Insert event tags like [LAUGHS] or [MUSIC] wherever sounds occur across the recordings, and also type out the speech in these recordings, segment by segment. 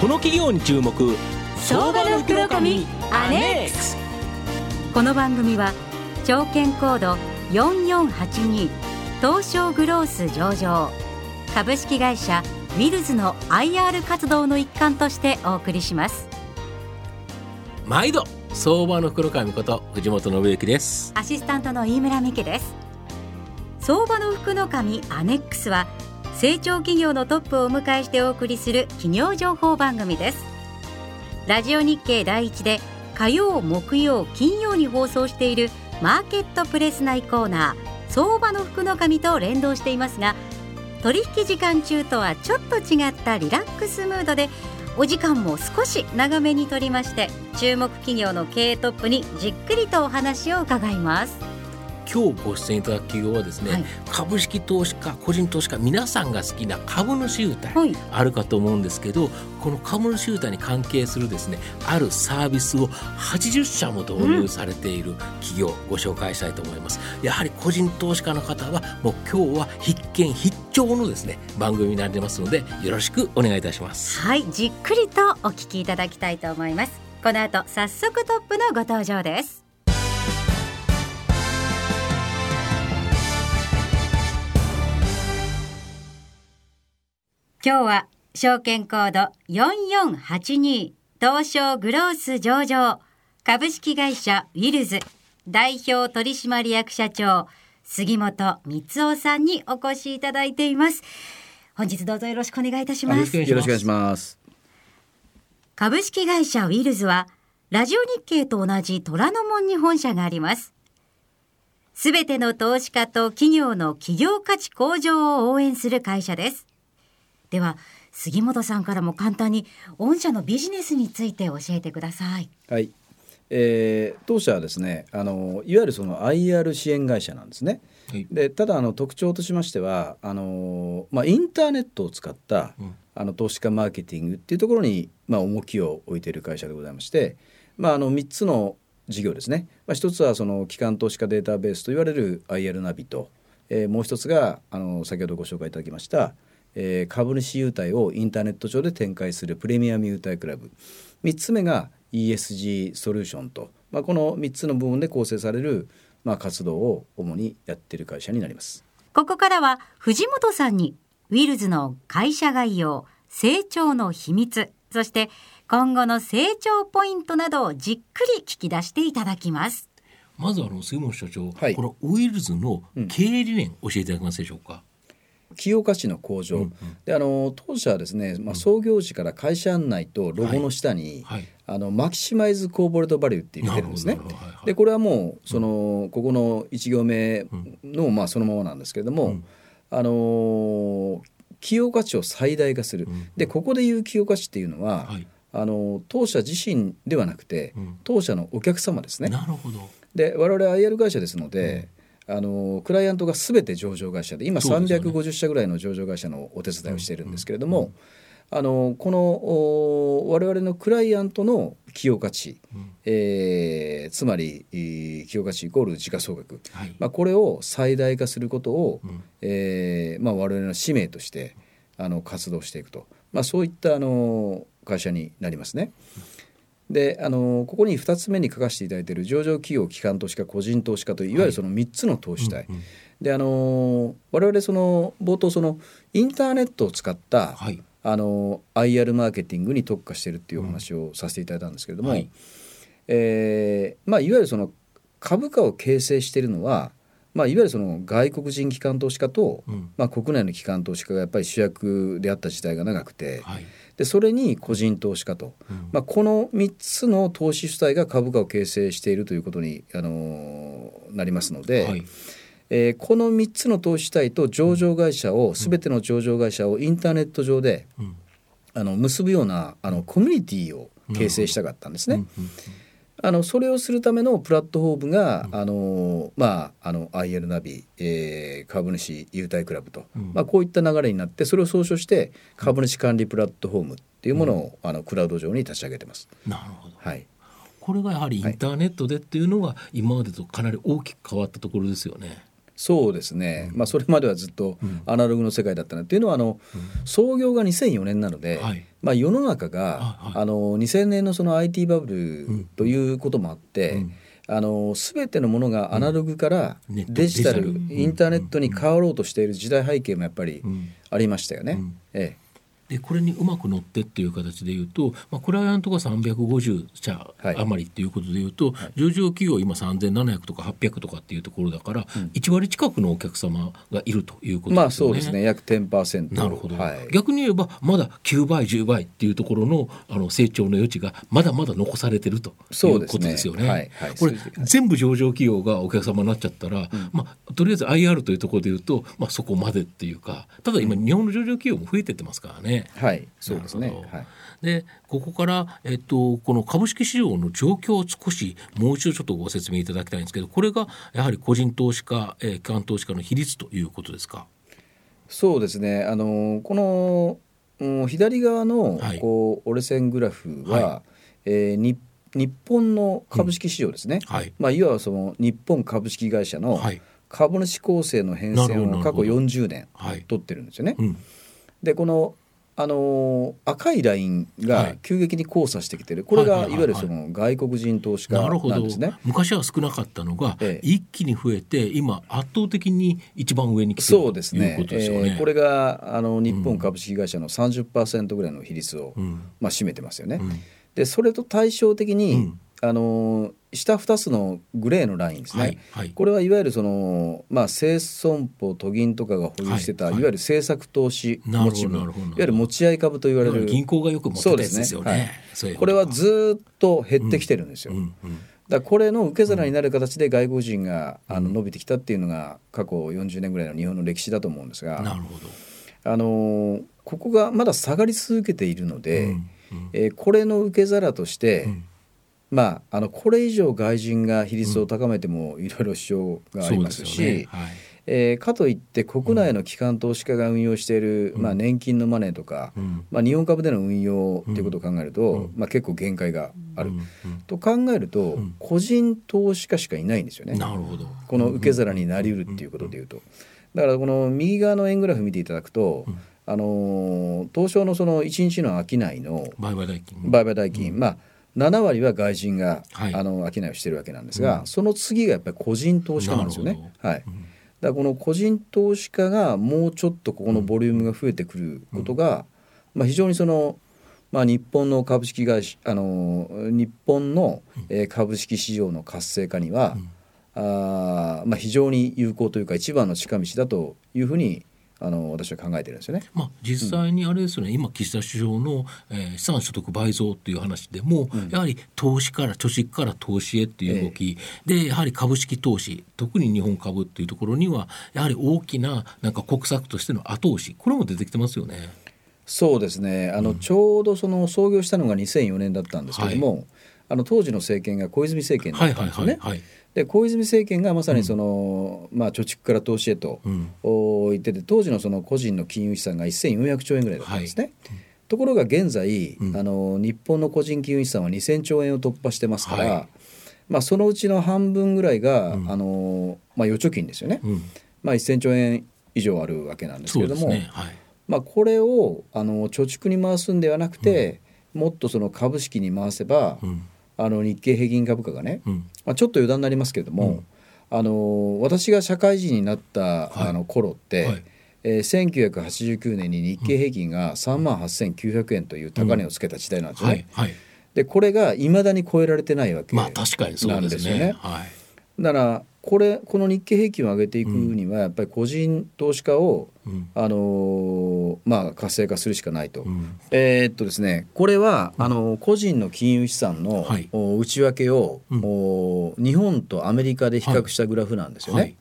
この企業に注目。相場の袋紙アネックス。この番組は証券コード4482東証グロース上場株式会社ウィルズの IR 活動の一環としてお送りします。毎度相場の袋紙こと藤本信之です。アシスタントの飯村美希です。相場の福の神アネックスは成長企業のトップをお迎えしてお送りする企業情報番組です。ラジオ日経第一で火曜木曜金曜に放送しているマーケットプレス内コーナー相場の福の神と連動していますが取引時間中とはちょっと違ったリラックスムードでお時間も少し長めにとりまして注目企業の経営トップにじっくりとお話を伺います。今日ご出演いただく企業はですね、はい、株式投資家個人投資家皆さんが好きな株主優待、あるかと思うんですけどこの株主優待に関係するですねあるサービスを80社も導入されている企業、ご紹介したいと思います。やはり個人投資家の方はもう今日は必見必聴のですね番組になりますのでよろしくお願いいたします。はいじっくりとお聞きいただきたいと思います。この後早速トップのご登場です今日は証券コード4482東証グロース上場株式会社ウィルズ代表取締役社長杉本光夫さんにお越しいただいています本日どうぞよろしくお願いいたしますよろしくお願いします。株式会社ウィルズはラジオ日経と同じ虎ノ門に本社がありますすべての投資家と企業の企業価値向上を応援する会社ですでは杉本さんからも簡単に御社のビジネスについて教えてください。はい、えー、当社はですねあのいわゆるその IR 支援会社なんですね。はい、でただあの特徴としましてはあの、まあ、インターネットを使った、うん、あの投資家マーケティングっていうところに、まあ、重きを置いている会社でございまして、まあ、あの3つの事業ですね、まあ、一つはその機関投資家データベースといわれる IR ナビと、えー、もう一つがあの先ほどご紹介いただきましたえー、株主優待をインターネット上で展開するプレミアム優待クラブ。3つ目が ESG ソリューションと、まあ、この3つの部分で構成される、まあ、活動を主にやっている会社になります。ここからは藤本さんにウィルズの会社概要成長の秘密そして今後の成長ポイントなどをじっくり聞き出していただきます。まずあの杉本社長、はい、このウィルズの経営理念、教えていただけますでしょうか、企業価値の向上、うんうん、であの当社はですね、まあ、創業時から会社案内とロゴの下に、はい。はい、あのマキシマイズコーボレートバリューって言ってるんですね。はいはい、でこれはもうその、うん、ここの1行目の、まあ、そのままなんですけれども、うん、あの企業価値を最大化する、うん、でここでいう企業価値っていうのは、はい、あの当社自身ではなくて、当社のお客様ですね。なるほど。で我々 IR 会社ですので、あのクライアントがすべて上場会社で今350社ぐらいの上場会社のお手伝いをしているんですけれども、あのこの我々のクライアントの企業価値、うん、えー、つまり企業価値イコール時価総額、はい、まあ、これを最大化することを、うん、えー、まあ、我々の使命としてあの活動していくと、まあ、そういったあの会社になりますね。うんであのここに2つ目に書かせていただいている上場企業機関投資家個人投資家といういわゆるその3つの投資体、はいうんうん、であの我々その冒頭そのインターネットを使った、はい、あの IR マーケティングに特化しているっていうお話をさせていただいたんですけれども、うんはい、えー、まあ、いわゆるその株価を形成しているのはまあ、いわゆるその外国人機関投資家と、うん、まあ、国内の機関投資家がやっぱり主役であった時代が長くて、はい、でそれに個人投資家と、うん、まあ、この3つの投資主体が株価を形成しているということに、あのー、なりますので、はい、えー、この3つの投資主体と上場会社を、すべての上場会社をインターネット上で、うん、あの結ぶようなあのコミュニティを形成したかったんですね。あのそれをするためのプラットフォームが、うん、あのまあ、あの IL ナビ、えー、株主優待クラブと、うん、まあ、こういった流れになってそれを総称して株主管理プラットフォームっていうものを、うん、あのクラウド上に立ち上げてます。なるほど、はい。これがやはりインターネットでっていうのが今までとかなり大きく変わったところですよね。そうですね、うん、まあ、それまではずっとアナログの世界だったなっていうのはあの、うん、創業が2004年なので、はい、まあ、世の中が、はいはい、あの2000年のその IT バブルということもあって、うん。あの全てのものがアナログからデジタル、うん、インターネットに変わろうとしている時代背景もやっぱりありましたよね。ええでこれにうまく乗ってっていう形でいうと、まあ、クライアントが350社余りっていうことでいうと、はい、上場企業今3700とか800とかっていうところだから、うん、1割近くのお客様がいるということですね。まあそうですね。約10%なるほど、はい、逆に言えばまだ9倍10倍っていうところのあの成長の余地がまだまだ残されてるということですよね。ね。はい。はい、これ全部上場企業がお客様になっちゃったら、うん、まあ、とりあえず IR というところでいうと、まあ、そこまでっていうかただ今日本の上場企業も増えてってますからね。はい、そうですね。はい、でここから、えっと、この株式市場の状況を少しもう一度ちょっとご説明いただきたいんですけどこれがやはり個人投資家、えー、機関投資家の比率ということですか？そうですね。あのこの、うん、左側の、はい、こう折れ線グラフは、はい、えー、日日本の株式市場ですね、うんはい。まあ、いわばその日本株式会社の株主構成の変遷を過去40年取ってるんですよね。はいうん、でこのあの赤いラインが急激に交差してきてる、これがいわゆるその外国人投資家なんですね。昔は少なかったのが、ええ、一気に増えて今圧倒的に一番上に来てるそうですね。こね、えー、これがあの日本株式会社の30%ぐらいの比率を、うん、まあ、占めてますよね。うん、でそれと対照的に、うん。あの下2つのグレーのラインですね、はいはい、これはいわゆるその、まあ、生損保都銀とかが保有してた、はい、い。わゆる政策投資持ち分いわゆる持ち合い株と言われる銀行がよく持ってたやつですよね、ね、これはずっと減ってきてるんですよ。うんうんうん。だこれの受け皿になる形で外国人が、あの伸びてきたっていうのが過去40年ぐらいの日本の歴史だと思うんですが。なるほど。あのここがまだ下がり続けているので、うんうん、えー、これの受け皿として、うんまあ、あのこれ以上外人が比率を高めてもいろいろ主張がありますし、うん。ね。はい、えー、かといって国内の機関投資家が運用している、うん、まあ、年金のマネーとか、うん、まあ、日本株での運用ということを考えると、まあ、結構限界がある、と考えると、個人投資家しかいないんですよね。なるほど。この受け皿になりうるっていうことでいうと。だからこの右側の円グラフ見ていただくと、あの東証のその1日の商いの売買代金。売買代金、まあ7割は外人が、はい、あの商いをしてるわけなんですが、うん、その次がやっぱり個人投資家なんですよね。はい、だからこの個人投資家がもうちょっとここのボリュームが増えてくることが、うん、まあ、非常にその、まあ、日本の株式会社あの日本の、えー、株式市場の活性化には、うん、あまあ、非常に有効というか一番の近道だというふうにあの私は考えてるんですよね。まあ、実際にあれですよね、うん、今岸田首相の、えー、資産所得倍増っていう話でも、うん、やはり投資から貯蓄から投資へっていう動き、えー、でやはり株式投資特に日本株っていうところにはやはり大きななんか国策としての後押し。これも出てきてますよね。そうですね。あの、うん、ちょうどその創業したのが2004年だったんですけども、はい、あの当時の政権が小泉政権だったんですよね。はいはいはいはいで小泉政権がまさにその、うん、まあ、貯蓄から投資へと、うん、言ってて当時のその個人の金融資産が1400兆円ぐらいだったんですね。はい、ところが現在、うん、あの日本の個人金融資産は2000兆円を突破してますから、はい、まあ、そのうちの半分ぐらいが、あのまあ、預貯金ですよね、まあ、1000兆円以上あるわけなんですけれども、ね。はい、まあ、これをあの貯蓄に回すんではなくて、もっとその株式に回せば、あの日経平均株価がね、うん、まあ、ちょっと余談になりますけれども、うん、あの私が社会人になった、はい、あの頃って、はい。えー、1989年に日経平均が3万8900円という高値をつけた時代なんですね。はい。はい、でこれがいまだに超えられてないわけなんですよね。はい、だからこれこの日経平均を上げていくにはやっぱり個人投資家を、うん、あのまあ、活性化するしかないと。うん、えー、っとですねこれは、あの個人の金融資産の、はい、内訳を、うん、日本とアメリカで比較したグラフなんですよね。はい、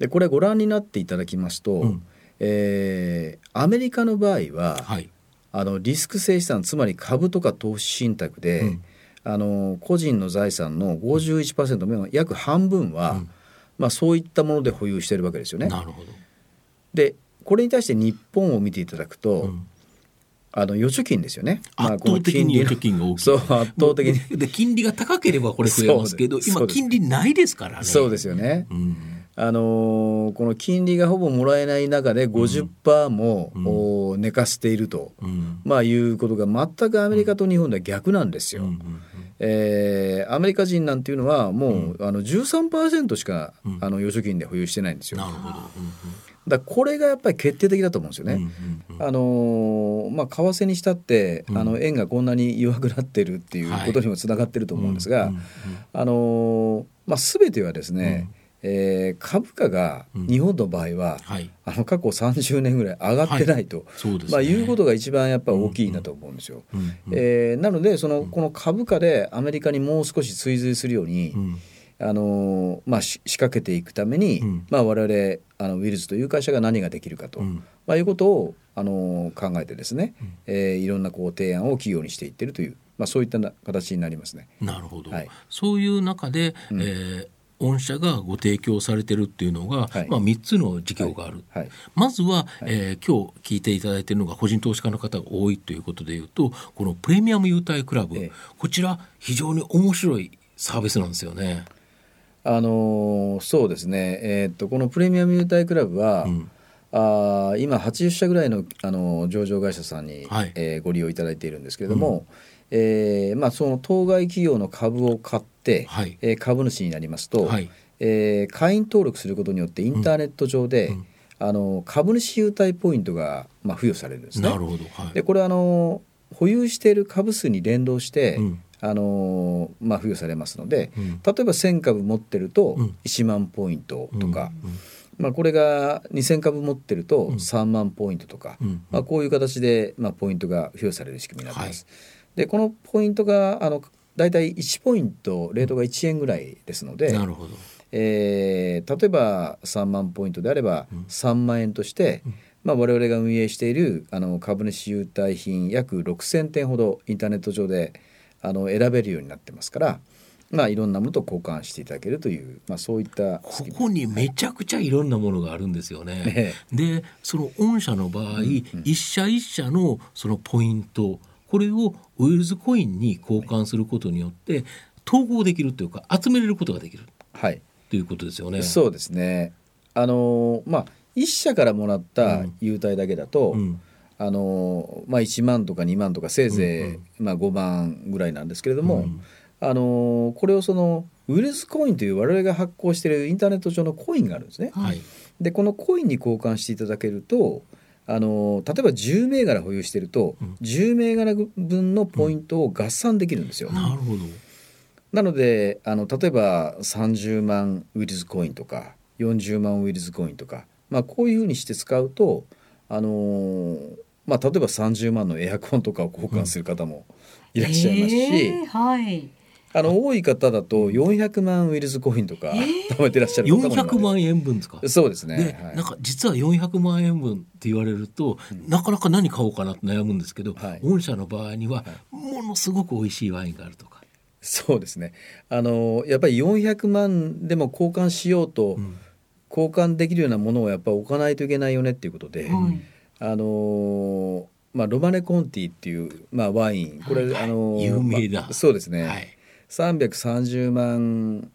でこれご覧になっていただきますと、うん、えー、アメリカの場合は、はい、あのリスク性資産つまり株とか投資信託で、あの個人の財産の51%、うん、約半分は、うん、まあ、そういったもので保有しているわけですよね。なるほどでこれに対して日本を見ていただくと、うん、あの預貯金ですよね。圧倒的に預貯金が大きい。そう圧倒的に。で金利が高ければこれ増えますけど今金利ないですからね。そうですよね。うんあのー、この金利がほぼもらえない中で50%も、うん、寝かせていると、うん、まあ、いうことが全くアメリカと日本では逆なんですよ。うん、えー、アメリカ人なんていうのはもう、あの13%しか、あの預貯金で保有してないんですよ。なるほど、だこれがやっぱり決定的だと思うんですよね。あのー、まあ、為替にしたって、あの円がこんなに弱くなってるっていうことにもつながってると思うんですが、あのー、まあ、全てはですね、えー、株価が日本の場合は、うんはい、あの過去30年ぐらい上がってないと、はい。ね、まあ、いうことが一番やっぱり大きいなと思うんですよ。うん。うん、えー、なのでそのこの株価でアメリカにもう少し追随するように、うん、あのまあ、仕掛けていくために、うん、まあ、我々あのウィルズという会社が何ができるかと、まあ、いうことをあの考えてですね、うん、えー、いろんなこう提案を企業にしていってるという、まあ、そういった形になりますね。なるほど、はい、そういう中で、うん、えー御社がご提供されてるっていうのが、はい、まあ、3つの事業がある、はい。はい、まずは、えー、今日聞いていただいているのが個人投資家の方が多いということでいうとこのプレミアム優待クラブ、ええ、こちら非常に面白いサービスなんですよね。あのー、そうですね、えー、っとこのプレミアム優待クラブは、うん、あ今80社ぐらいのあの上場会社さんに、はい、えー、ご利用いただいているんですけれども、うんえーまあ、その当該企業の株を買って、はい、えー、株主になりますと、はい、えー、会員登録することによってインターネット上で、うん、あの株主優待ポイントが、まあ、付与されるんですね。なるほど。はい、でこれあの保有している株数に連動して、うん、あのまあ、付与されますので、うん、例えば1,000株持ってると1万ポイントとか。まあ、これが2,000株持ってると3万ポイントとか、まあ、こういう形で、まあ、ポイントが付与される仕組みになっています。はいでこのポイントがあの大体1ポイントレートが1円ぐらいですので、なるほど。えー、例えば3万ポイントであれば3万円として、うん、まあ、我々が運営しているあの株主優待品約6,000点ほどインターネット上であの選べるようになってますから。まあ、いろんなものと交換していただけるという、まあ、そういったここにめちゃくちゃいろんなものがあるんですよね。でその御社の場合、うんうん、一社一社のそのポイントこれをウイルスコインに交換することによって統合できるというか集めれることができる、はい、ということですよね。そうですね。あのまあ1社からもらった優待だけだと、うん、あのまあ、1万とか2万とかせいぜい、うんうん、まあ、5万ぐらいなんですけれども、うん、あのこれをそのウイルスコインという我々が発行しているインターネット上のコインがあるんですね。はい、でこのコインに交換していただけるとあの例えば10銘柄保有してると、うん、10銘柄分のポイントを合算できるんですよ。なるほど。なのであの例えば30万ウイルスコインとか40万ウイルスコインとか、まあ、こういうふうにして使うと、あのー、まあ、例えば30万のエアコンとかを交換する方もいらっしゃいますし、えー、はいあの多い方だと400万ウイルスコインとか貯めてらっしゃる方も400万円分ですか。そうですね、はい、なんか実は400万円分って言われると、うん、なかなか何買おうかなって悩むんですけど、はい、御社の場合にはものすごく美味しいワインがあるとか。そうですね。あのやっぱり400万でも交換しようと、うん、交換できるようなものをやっぱ置かないといけないよねっていうことで、うん、あのまあ、ロマネ・コンティっていう、まあ、ワイン。これ、はい、あの有名だ、まあ、そうですね、はい330万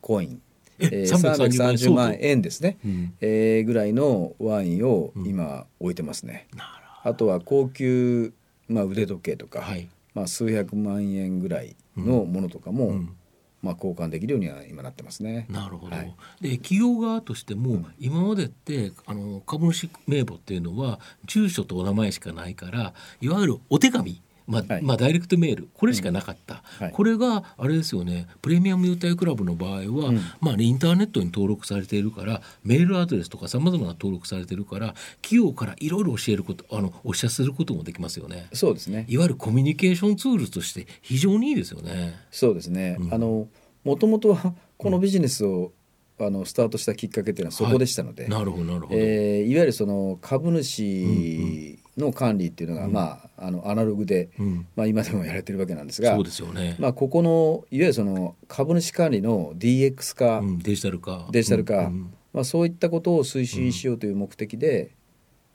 コイン。えー、330万円ですね、うん、えー、ぐらいのワインを今置いてますね、うん、あとは高級、まあ、腕時計とか、はい、まあ、数百万円ぐらいのものとかも、うん、まあ、交換できるようには今なってますね。なるほど、はい、で企業側としても、今までってあの株主名簿っていうのは住所とお名前しかないからいわゆるお手紙まあ、はい、まあ、ダイレクトメール。これしかなかった、うん。はい、これがあれですよね。プレミアム優待クラブの場合は、うん、まあ、インターネットに登録されているからメールアドレスとかさまざまな登録されているから企業からいろいろ教えることあのお知らせすることもできますよね。そうですね。いわゆるコミュニケーションツールとして非常にいいですよね。そうですね、うん、あのもともとはこのビジネスを、あのスタートしたきっかけっていうのはそこでしたので、はい、なるほどなるほど、えー、いわゆるその株主の管理っていうのが、うん、まあ、あのアナログで、うん、まあ、今でもやられてるわけなんですがそうですよね、まあ、ここのいわゆるその株主管理の DX 化、うん、デジタル化。デジタル化、まあ、そういったことを推進しようという目的で、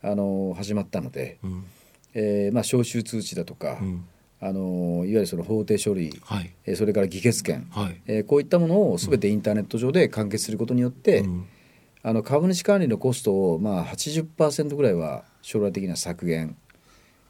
あの始まったので、うん、えー、まあ、招集通知だとか、あのいわゆるその法定書類、はい、えー、それから議決権、はい、えー、こういったものをすべてインターネット上で完結することによって、うん。あの株主管理のコストをまあ80%ぐらいは将来的な削減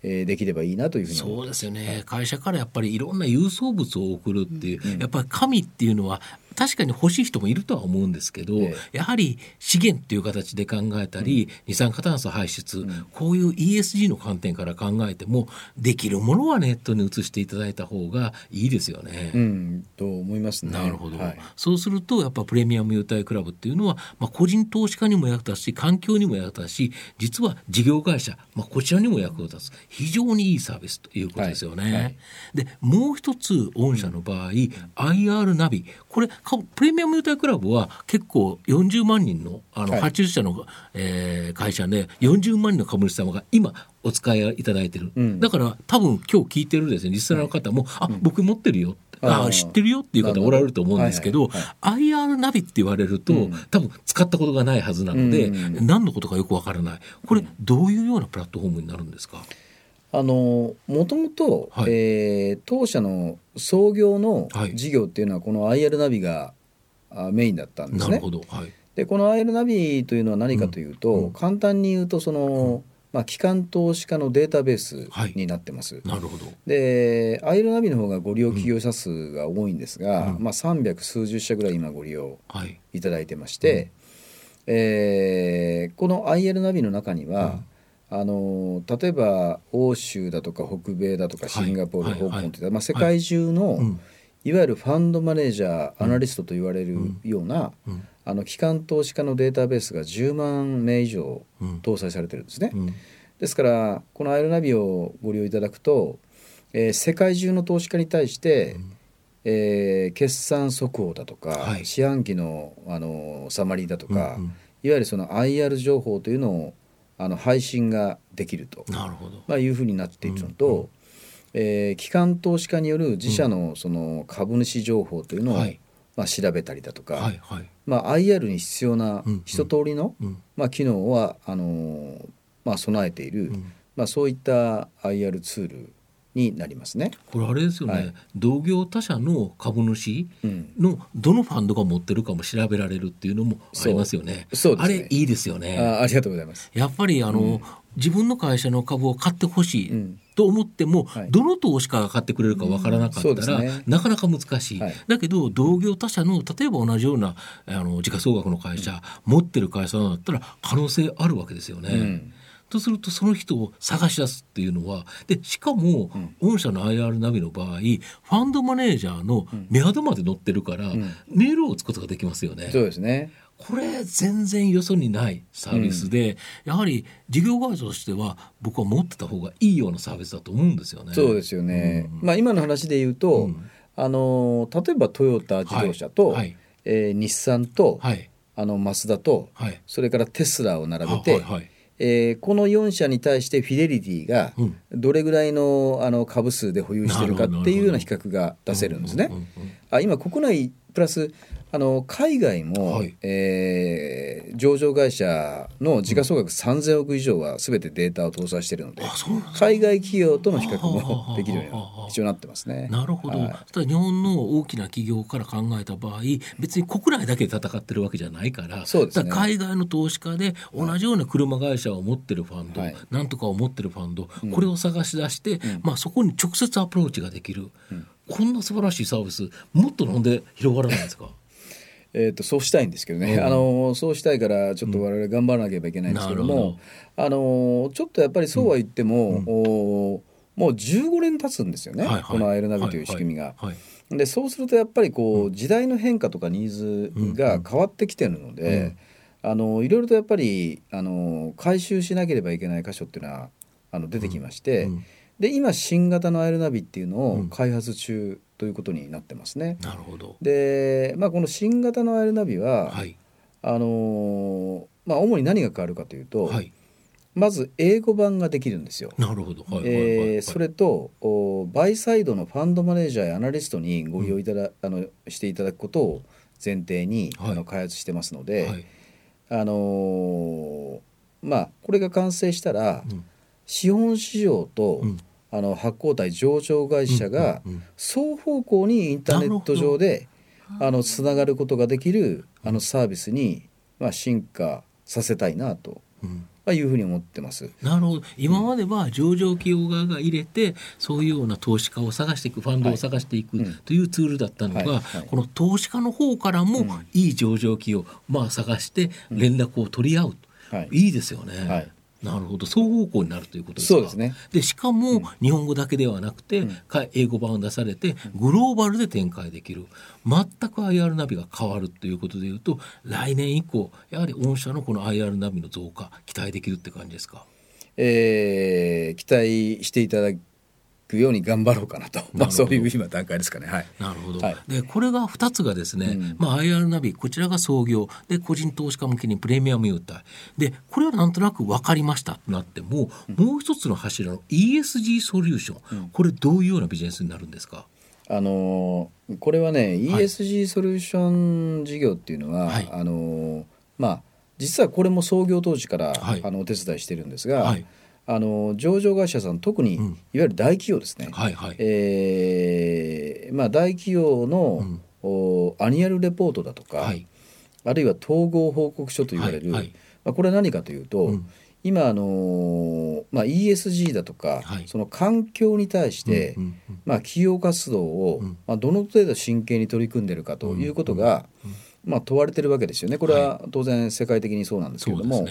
えー、できればいいなというふうに。そうですよね、会社からやっぱりいろんな郵送物を送るっていう、うん、やっぱり紙っていうのは確かに欲しい人もいるとは思うんですけど、ええ、やはり資源っていう形で考えたり、うん、二酸化炭素排出、うん、こういう ESG の観点から考えてもできるものはネットに移していただいた方がいいですよね。うん、と思いますね。なるほど、はい、そうするとやっぱプレミアム優待クラブっていうのは、まあ、個人投資家にも役立つし環境にも役立つし実は事業会社、まあ、こちらにも役立つ。非常にいいサービスということですよね。はい。はい、でもう一つ御社の場合、IR ナビ。これプレミアム優待クラブは結構40万人のあの発注者の、はい、えー、会社で40万人の株主様が今お使いいただいてる、うん、だから多分今日聞いてるですね。リスナーの方も、はい、あ僕持ってるよあ知ってるよっていう方おられると思うんですけど、はいはい。はい、IR ナビって言われると、うん、多分使ったことがないはずなので、うん、何のことかよくわからない。これどういうようなプラットフォームになるんですか？あのもともと、はい、えー、当社の創業の事業っていうのはこの IR ナビがメインだったんですね。はい、でこの IR ナビというのは何かというと、うん、簡単に言うとその、うん、まあ、機関投資家のデータベースになってます。はい、なるほど。で IR ナビの方がご利用企業者数が多いんですが、うん、まあ、300数十社ぐらい今ご利用い。ただいてまして、はい、えー、この IR ナビの中には、あの例えば欧州だとか北米だとかシンガポール、はい、香港といった、まあ、世界中の、いわゆるファンドマネージャー、アナリストと言われるような、あの機関投資家のデータベースが10万名以上搭載されてるんですね。ですからこのアイルナビをご利用いただくと、えー、世界中の投資家に対して、うん、えー、決算速報だとか、はい、四半期のあのサマリーだとか、うんうん、いわゆるその IR 情報というのをあの配信ができると。なるほど、まあ、いうふうになっているのと、うんうん、えー、機関投資家による自社のその株主情報というのを、はい、まあ、調べたりだとか、はいはい、まあ、IR に必要な一通りの、うん。うん、まあ、機能はあのー、まあ、備えている、うん、まあ、そういった IR ツールになりますね。これあれですよね、はい、同業他社の株主のどのファンドが持ってるかも調べられるっていうのもありますよね。ね、あれいいですよね。あありがとうございます。やっぱりあの、うん、自分の会社の株を買ってほしい。うんと思っても、はい、どの投資家が買ってくれるかわからなかったら、ね、なかなか難しい、はい、だけど同業他社の例えば同じようなあの時価総額の会社、うん、持ってる会社だったら可能性あるわけですよね。うんとするとその人を探し出すっていうのはでしかも、御社の IR ナビの場合ファンドマネージャーのメアドまで載ってるから、メールを打つことができますよね。そうですね。これ全然よそにないサービスで、うん、やはり事業会社としては僕は持ってた方がいいようなサービスだと思うんですよね。そうですよね。うん、まあ今の話で言うと、うん、あの例えばトヨタ自動車と、はい。はい、えー、日産と、はい、あのマツダと、はい、それからテスラを並べて、はいはいえー、この4社に対してフィデリティがどれぐらいのあの株数で保有しているかっていうような比較が出せるんですね。あ今国内プラスあの海外も、はい、えー、上場会社の時価総額3000億以上はすべてデータを搭載しているので、海外企業との比較もできるように必要になってますね。なるほど、はい、日本の大きな企業から考えた場合別に国内だけで戦ってるわけじゃないからそうです、ね、海外の投資家で同じような車会社を持ってるファンド、はい、なんとかを持ってるファンド、これを探し出して、うん、まあ、そこに直接アプローチができる。うん。こんな素晴らしいサービスもっとなんで広がらないんですか？えーと、そうしたいんですけどね、うん、あのそうしたいからちょっと我々頑張らなければいけないんですけども、うん、あのちょっとやっぱりそうは言っても、うん、おもう15年経つんですよね、はいはい、このアイルナビという仕組みが。はいはい、でそうするとやっぱりこう時代の変化とかニーズが変わってきてるので、あのいろいろとやっぱりあの回収しなければいけない箇所っていうのはあの出てきまして、で今新型のアイルナビっていうのを開発中ということになってますね。なるほど。で、まあ、この新型のアイルナビは、はい、あのまあ、主に何が変わるかというと、はい、まず英語版ができるんですよ。なるほど、はいえー、それとおバイサイドのファンドマネージャーやアナリストにご利用いただ、うん、あのしていただくことを前提に、あの開発してますので、あのー、まあこれが完成したら、うん、資本市場と、うんあの発行体上場会社が双方向にインターネット上であのつながることができるあのサービスにまあ、進化させたいなと。まあ、いうふうに思ってます。なるほど。今までは上場企業側が入れて、そういうような投資家を探していく、ファンドを探していくというツールだったのが、この投資家の方からもいい上場企業、まあ探して連絡を取り合う。いいですよね。はいなるほど。双方向になるということですか？そうですね。でしかも日本語だけではなくて、うん、英語版を出されてグローバルで展開できる。全く IR ナビが変わるということでいうと来年以降やはり御社のこの IR ナビの増加期待できるって感じですか？えー、期待していただくように頑張ろうかなと、まあ、そういう今段階ですかね。はい、なるほど、はい、でこれが2つがですね、うん、まあ、IR ナビこちらが創業。で個人投資家向けにプレミアム優待。でこれはなんとなく分かりましたとなっても、うん、もう一つの柱の ESG ソリューション、うん、これどういうようなビジネスになるんですか？あのこれはね、ESG ソリューション事業っていうのは、はい、あのまあ実はこれも創業当時から、はい、あのお手伝いしてるんですが、はいあの上場会社さん特に、いわゆる大企業ですね、はいはい、えー、まあ、大企業の、うん、アニュアルレポートだとか、はい、あるいは統合報告書と言われる、はいはい、まあ、これは何かというと、うん、今あの、まあ、ESG だとか、はい、その環境に対して、うんうんうん、まあ、企業活動を、まあ、どの程度真剣に取り組んでいるかということが、まあ、問われてるわけですよね。これは当然世界的にそうなんですけれども。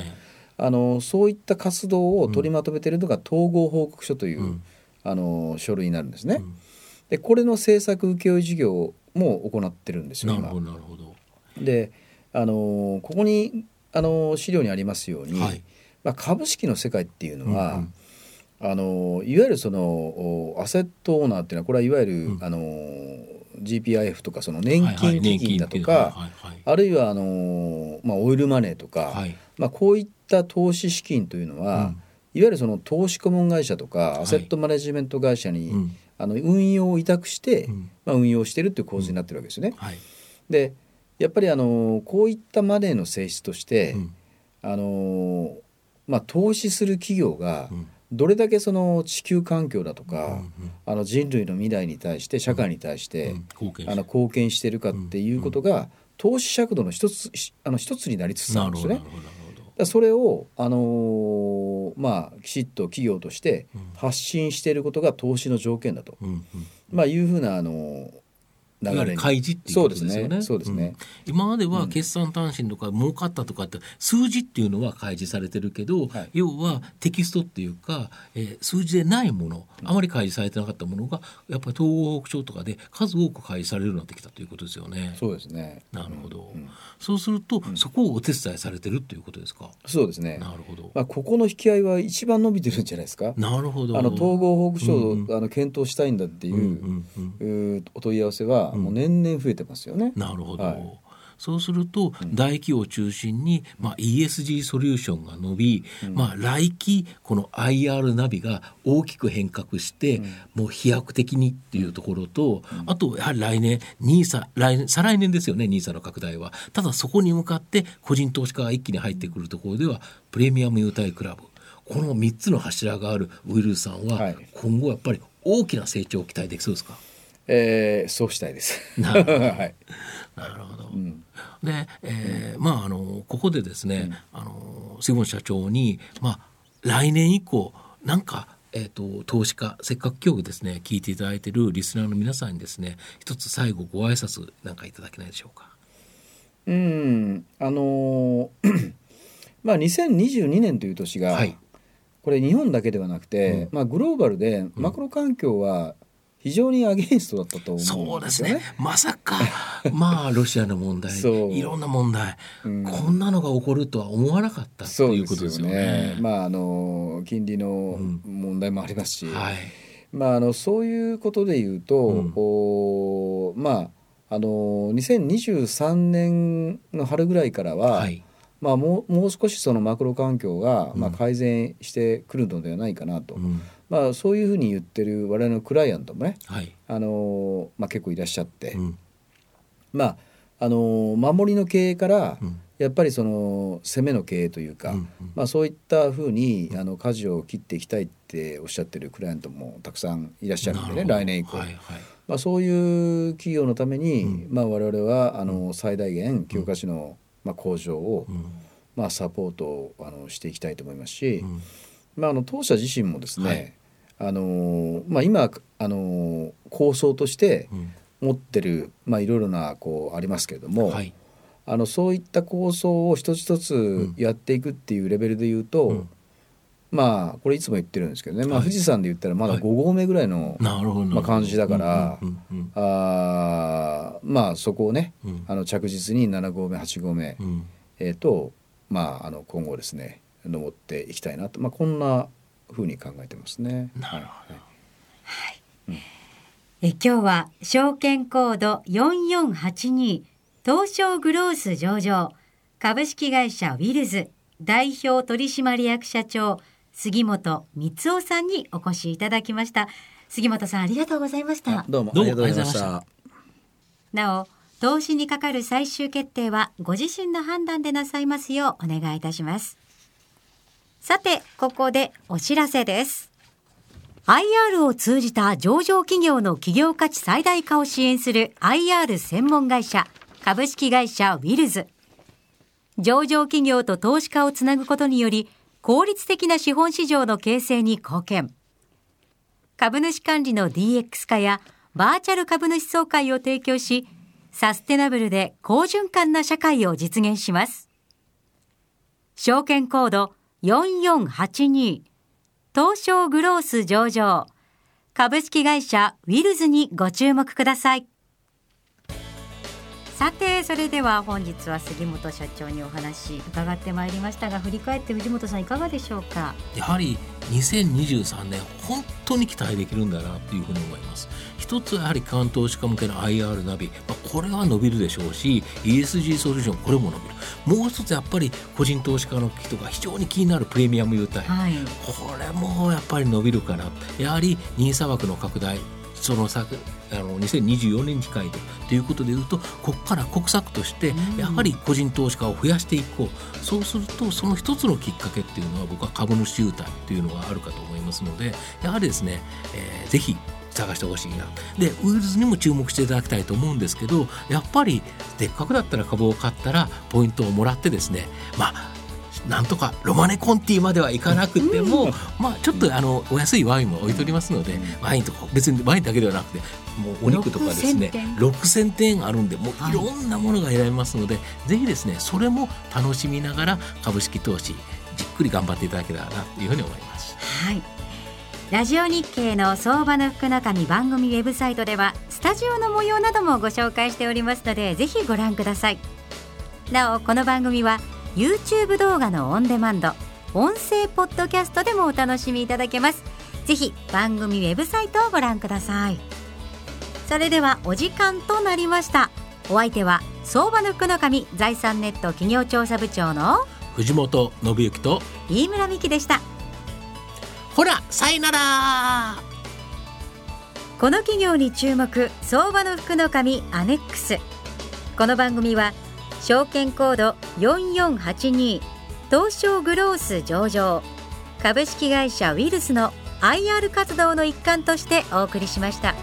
あのそういった活動を取りまとめているのが統合報告書という、うん、あの書類になるんですね。うん、でこれの制作請負事業も行ってるんですよなるほどなるほど。であのここにあの資料にありますように、はい、まあ、株式の世界っていうのは、うんうん。あのいわゆるそのアセットオーナーっていうのはこれはいわゆる、うん、あの GPIF とかその年金基金だとか、あるいはあの、まあ、オイルマネーとか、はい、まあ、こういった投資資金というのは、うん、いわゆるその投資顧問会社とかアセットマネジメント会社に、はい、あの運用を委託して、うん、まあ、運用しているという構図になってるわけですよね。はい、でやっぱりあのこういったマネーの性質として、あのまあ、投資する企業が、どれだけその地球環境だとか、うんうん、あの人類の未来に対して社会に対して、うん。うん、あの貢献しているかっていうことが、投資尺度の一つあの一つになりつつあるんですよね。それを、あのー、まあ、きちっと企業として発信していることが投資の条件だと、うんうん、まあ、いうふうな、あのー、いわゆる開示っていうことですよね。そうですね。うん、今までは決算単身とか儲かったとかって数字っていうのは開示されてるけど、はい、要はテキストっていうか、えー、数字でないものあまり開示されてなかったものがやっぱり統合北書とかで数多く開示されるようになってきたということですよね。そうですね。なるほど。うん、そうすると、うん、そこをお手伝いされてるっていうことですか？そうですね。なるほど。まあここの引き合いは一番伸びてるんじゃないですか？なるほど。あの統合報告書を、あの検討したいんだっていう,、うお問い合わせはもう年々増えてますよね。なるほど、はい、そうすると、大企業を中心に、まあ、ESG ソリューションが伸び、うん、まあ、来期この IR ナビが大きく変革して、うん、もう飛躍的にっていうところと、うん、あとやはり来年 NISA 来年再来年ですよね NISA の拡大は。ただそこに向かって個人投資家が一気に入ってくるところではプレミアム優待クラブ。この3つの柱があるウィルさんは、今後やっぱり大きな成長を期待できそうですか？えー、そうしたいです。なるほど。[LAUGHS] はい、なるほど。うん、で、えー、まああのここでですね、うん、あの杉本社長にまあ来年以降なんかえーと、投資家せっかく今日ですね聞いていただいているリスナーの皆さんにですね一つ最後ご挨拶なんかいただけないでしょうか？うんあのー、[CLEARS THROAT] まあ2022年という年が、はい、これ日本だけではなくて、うん、まあ、グローバルでマクロ環境は非常にアゲンストだったと思うんですよね。そうですね。まさか [LAUGHS] まあロシアの問題いろんな問題、うん、こんなのが起こるとは思わなかったということですよね。よね。まああの金利の問題もありますし、うんはい、まああのそういうことで言うと、うん、おまああの2023年の春ぐらいからは、はい。まあ、もうもう少しそのマクロ環境が、まあ、改善してくるのではないかなと、うん、まあ、そういうふうに言ってる我々のクライアントもね、はい、あのまあ、結構いらっしゃって、うん、まああの守りの経営から、やっぱりその攻めの経営というか、うんうん、まあ、そういったふうにあの舵を切っていきたいっておっしゃってるクライアントもたくさんいらっしゃるんでね来年以降、はいはい、まあ、そういう企業のために、うん、まあ、我々はあの最大限教科書のまあ、向上を、まあ、サポートをあのしていきたいと思いますし、まあ、あの当社自身もですね、はい、あのまあ、今あの構想として持ってる、まあ、いろいろなこうありますけれども、はい、あのそういった構想を一つ一つやっていくっていうレベルで言うと、うん、まあこれいつも言ってるんですけどね、まあ、富士山で言ったらまだ5合目ぐらいの、まあ、感じだから、あまあそこをね、あの着実に7合目8合目、えー、とまああの今後ですね登っていきたいなと、まあ、こんなふうに考えてますね。なるほど、はい。うん、え今日は証券コード4482東証グロース上場。株式会社ウィルズ代表取締役社長杉本光雄さんにお越しいただきました。杉本さんありがとうございました。どうもありがとうございました。なお投資にかかる最終決定はご自身の判断でなさいますようお願いいたしますさてここでお知らせです IR を通じた上場企業の企業価値最大化を支援する IR 専門会社株式会社ウィルズ上場企業と投資家をつなぐことにより効率的な資本市場の形成に貢献。株主管理の DX 化やバーチャル株主総会を提供し、サステナブルで好循環な社会を実現します。証券コード4482東証グロース上場。株式会社ウィルズにご注目ください。さてそれでは本日は杉本社長にお話伺ってまいりましたが振り返って藤本さんいかがでしょうか？やはり2023年本当に期待できるんだなというふうに思います。一つはやはり関東歯科向けの IR ナビ、まあ、これは伸びるでしょうし ESG ソリューションこれも伸びる。もう一つやっぱり個人投資家の人が非常に気になるプレミアム優待、はい、これもやっぱり伸びるかな。やはり NISA 枠の拡大その策あの2024年近いとということでいうとここから国策としてやはり個人投資家を増やしていこう。そうするとその一つのきっかけっていうのは僕は株主優待というのがあるかと思いますのでやはりですね、えー、ぜひ探してほしいなでウイルスにも注目していただきたいと思うんですけどやっぱりせっかくだったら株を買ったらポイントをもらってですねまあなんとかロマネコンティまではいかなくても、うん、まあちょっとあのお安いワインも置いておりますので、うん、ワインとか別にワインだけではなくてもうお肉とかですね6,000点。あるんでもうい。ろんなものが選べますので、はい、ぜひですねそれも楽しみながら株式投資じっくり頑張っていただけたらなというふうに思います。はいラジオ日経の相場の福の神番組ウェブサイトではスタジオの模様などもご紹介しておりますのでぜひご覧ください。なおこの番組は YouTube 動画のオンデマンド音声ポッドキャストでもお楽しみいただけます。ぜひ番組ウェブサイトをご覧ください。それではお時間となりました。お相手は相場の福の神財産ネット企業調査部長の藤本信之と飯村美希でしたほらさよならこの企業に注目相場の福の神アネックスこの番組は証券コード4482東証グロース上場株式会社ウィルスの IR 活動の一環としてお送りしました。